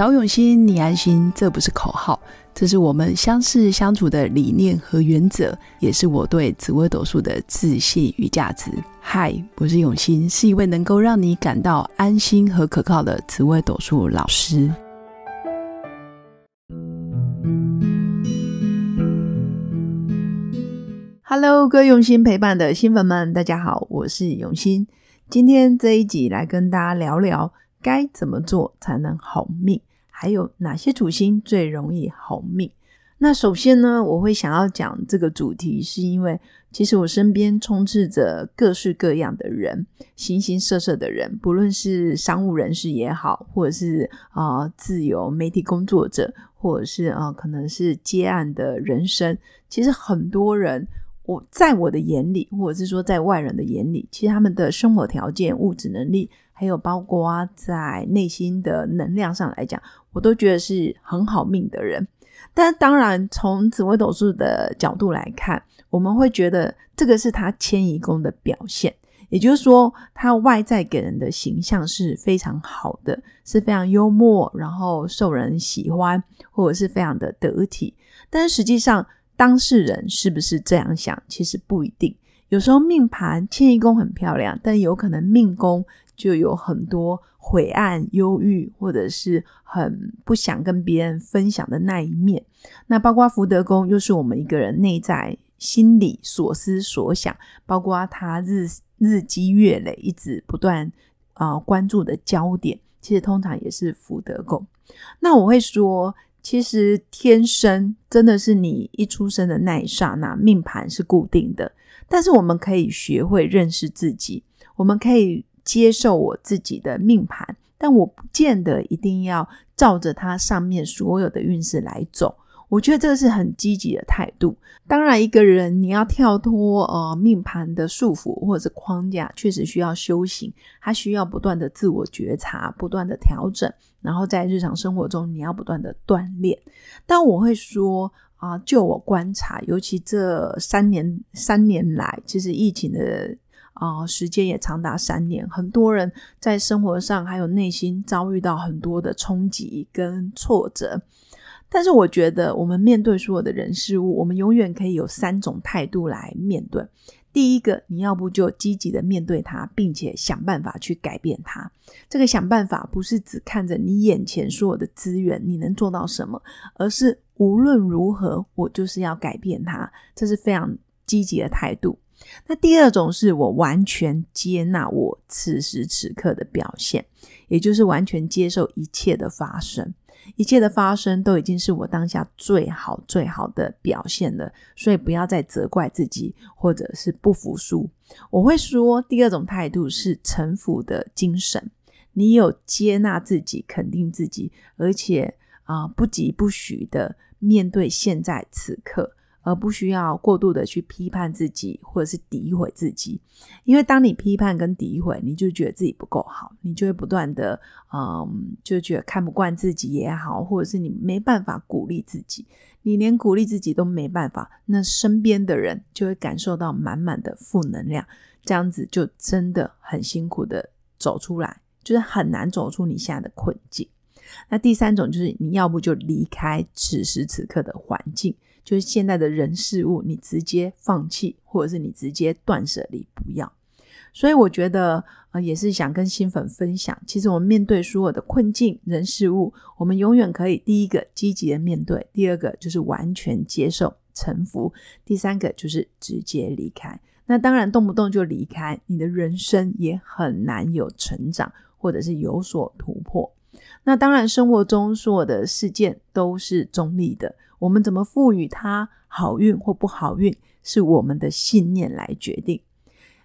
找永新，你安心，这不是口号，这是我们相识相处的理念和原则，也是我对紫微斗数的自信与价值。嗨，我是永新，是一位能够让你感到安心和可靠的紫微斗数老师。Hello，各位用心陪伴的新粉们，大家好，我是永新。今天这一集来跟大家聊聊。该怎么做才能好命？还有哪些主星最容易好命？那首先呢，我会想要讲这个主题，是因为其实我身边充斥着各式各样的人，形形色色的人，不论是商务人士也好，或者是啊自由媒体工作者，或者是啊可能是接案的人生，其实很多人，我在我的眼里，或者是说在外人的眼里，其实他们的生活条件、物质能力。还有包括在内心的能量上来讲，我都觉得是很好命的人。但当然，从紫微斗数的角度来看，我们会觉得这个是他迁移宫的表现，也就是说，他外在给人的形象是非常好的，是非常幽默，然后受人喜欢，或者是非常的得体。但实际上，当事人是不是这样想，其实不一定。有时候命盘迁移宫很漂亮，但有可能命宫。就有很多晦暗、忧郁，或者是很不想跟别人分享的那一面。那包括福德宫，又是我们一个人内在心理所思所想，包括他日日积月累，一直不断啊关注的焦点，其实通常也是福德宫。那我会说，其实天生真的是你一出生的那一刹那，命盘是固定的。但是我们可以学会认识自己，我们可以。接受我自己的命盘，但我不见得一定要照着它上面所有的运势来走。我觉得这个是很积极的态度。当然，一个人你要跳脱呃命盘的束缚或者是框架，确实需要修行，他需要不断的自我觉察，不断的调整，然后在日常生活中你要不断的锻炼。但我会说啊，就我观察，尤其这三年三年来，其实疫情的。啊，时间也长达三年，很多人在生活上还有内心遭遇到很多的冲击跟挫折。但是，我觉得我们面对所有的人事物，我们永远可以有三种态度来面对。第一个，你要不就积极的面对它，并且想办法去改变它。这个想办法不是只看着你眼前所有的资源，你能做到什么，而是无论如何，我就是要改变它。这是非常积极的态度。那第二种是我完全接纳我此时此刻的表现，也就是完全接受一切的发生，一切的发生都已经是我当下最好最好的表现了，所以不要再责怪自己或者是不服输。我会说，第二种态度是臣服的精神，你有接纳自己、肯定自己，而且啊不疾不徐的面对现在此刻。而不需要过度的去批判自己，或者是诋毁自己，因为当你批判跟诋毁，你就觉得自己不够好，你就会不断的，嗯，就觉得看不惯自己也好，或者是你没办法鼓励自己，你连鼓励自己都没办法，那身边的人就会感受到满满的负能量，这样子就真的很辛苦的走出来，就是很难走出你现在的困境。那第三种就是你要不就离开此时此刻的环境。就是现在的人事物，你直接放弃，或者是你直接断舍离，不要。所以我觉得，呃，也是想跟新粉分享，其实我们面对所有的困境、人事物，我们永远可以第一个积极的面对，第二个就是完全接受、臣服，第三个就是直接离开。那当然，动不动就离开，你的人生也很难有成长，或者是有所突破。那当然，生活中所有的事件都是中立的。我们怎么赋予它好运或不好运，是我们的信念来决定。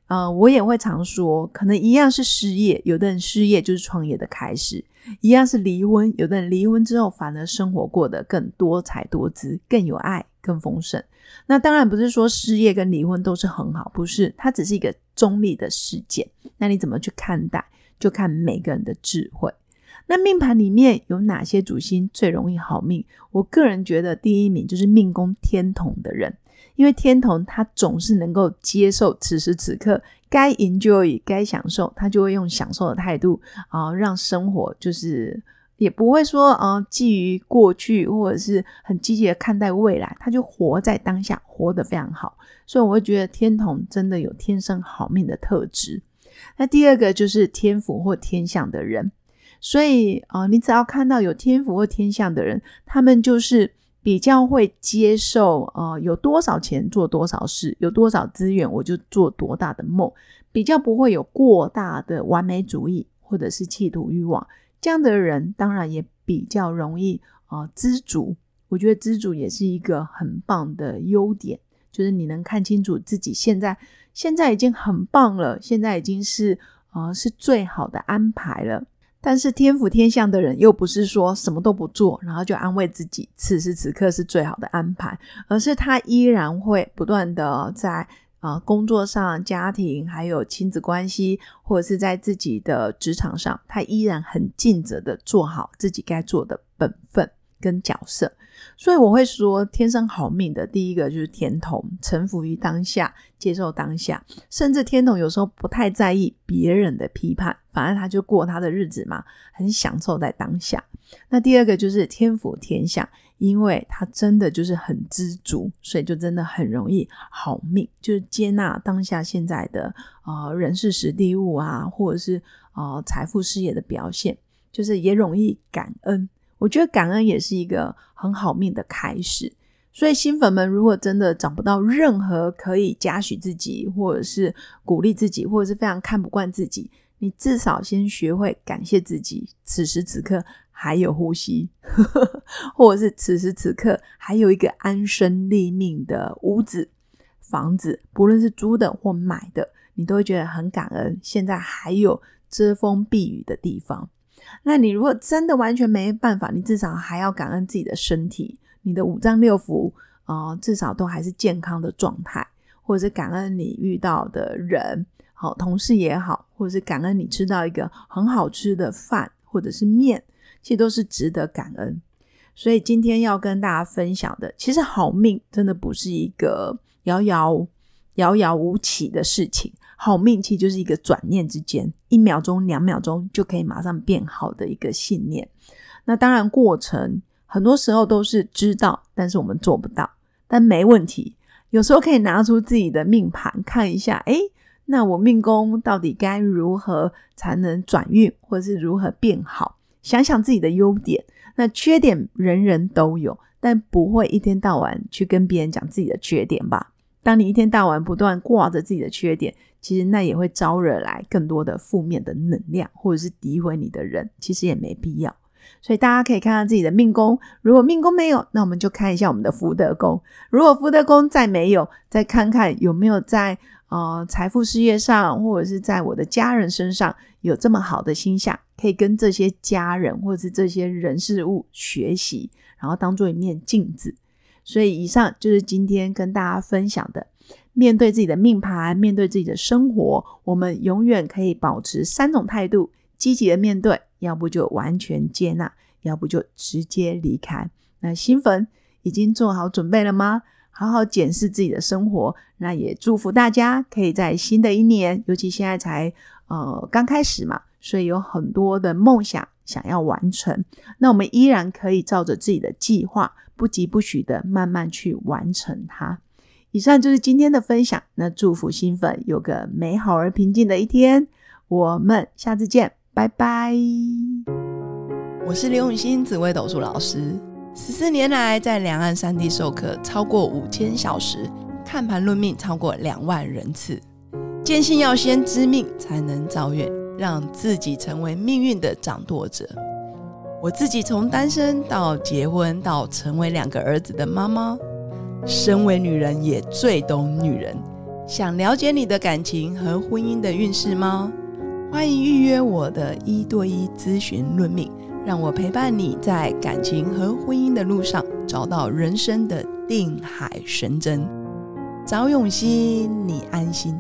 呃，我也会常说，可能一样是失业，有的人失业就是创业的开始；一样是离婚，有的人离婚之后反而生活过得更多彩多姿，更有爱，更丰盛。那当然不是说失业跟离婚都是很好，不是，它只是一个中立的事件。那你怎么去看待，就看每个人的智慧。那命盘里面有哪些主星最容易好命？我个人觉得第一名就是命宫天同的人，因为天同他总是能够接受此时此刻该 enjoy 该享受，他就会用享受的态度啊，让生活就是也不会说呃觊觎过去，或者是很积极的看待未来，他就活在当下，活得非常好。所以我会觉得天同真的有天生好命的特质。那第二个就是天府或天相的人，所以啊，你只要看到有天赋或天相的人，他们就是比较会接受呃，有多少钱做多少事，有多少资源我就做多大的梦，比较不会有过大的完美主义或者是企图欲望。这样的人当然也比较容易啊知足。我觉得知足也是一个很棒的优点，就是你能看清楚自己现在。现在已经很棒了，现在已经是啊是最好的安排了。但是天府天相的人又不是说什么都不做，然后就安慰自己此时此刻是最好的安排，而是他依然会不断的在啊工作上、家庭还有亲子关系，或者是在自己的职场上，他依然很尽责的做好自己该做的本分。跟角色。所以我会说，天生好命的第一个就是天同，臣服于当下，接受当下，甚至天同有时候不太在意别人的批判，反正他就过他的日子嘛，很享受在当下。那第二个就是天府天相，因为他真的就是很知足，所以就真的很容易好命，就是接纳当下现在的啊人事时地物啊，或者是啊财富事业的表现，就是也容易感恩。我觉得感恩也是一个很好命的开始，所以新粉们如果真的找不到任何可以嘉许自己，或者是鼓励自己，或者是非常看不惯自己，你至少先学会感谢自己，此时此刻还有呼吸，或者是此时此刻还有一个安身立命的屋子、房子，不论是租的或买的，你都会觉得很感恩。现在还有遮风避雨的地方。那你如果真的完全没办法，你至少还要感恩自己的身体，你的五脏六腑啊，至少都还是健康的状态，或者是感恩你遇到的人，好同事也好，或者是感恩你吃到一个很好吃的饭或者是面，其实都是值得感恩。所以今天要跟大家分享的，其实好命真的不是一个遥遥遥遥无期的事情。好命其实就是一个转念之间，一秒钟、两秒钟就可以马上变好的一个信念。那当然，过程很多时候都是知道，但是我们做不到。但没问题，有时候可以拿出自己的命盘看一下，诶，那我命宫到底该如何才能转运，或者是如何变好？想想自己的优点，那缺点人人都有，但不会一天到晚去跟别人讲自己的缺点吧？当你一天到晚不断挂着自己的缺点，其实那也会招惹来更多的负面的能量，或者是诋毁你的人，其实也没必要。所以大家可以看看自己的命宫，如果命宫没有，那我们就看一下我们的福德宫。如果福德宫再没有，再看看有没有在呃财富事业上，或者是在我的家人身上有这么好的星象，可以跟这些家人或者是这些人事物学习，然后当做一面镜子。所以，以上就是今天跟大家分享的。面对自己的命盘，面对自己的生活，我们永远可以保持三种态度：积极的面对，要不就完全接纳，要不就直接离开。那新粉已经做好准备了吗？好好检视自己的生活。那也祝福大家可以在新的一年，尤其现在才呃刚开始嘛，所以有很多的梦想想要完成。那我们依然可以照着自己的计划。不急不徐的慢慢去完成它。以上就是今天的分享。那祝福新粉有个美好而平静的一天。我们下次见，拜拜。我是刘永新紫微斗数老师，十四年来在两岸三地授课超过五千小时，看盘论命超过两万人次。坚信要先知命才能造运，让自己成为命运的掌舵者。我自己从单身到结婚，到成为两个儿子的妈妈，身为女人也最懂女人。想了解你的感情和婚姻的运势吗？欢迎预约我的一对一咨询论命，让我陪伴你在感情和婚姻的路上找到人生的定海神针。早永熙，你安心。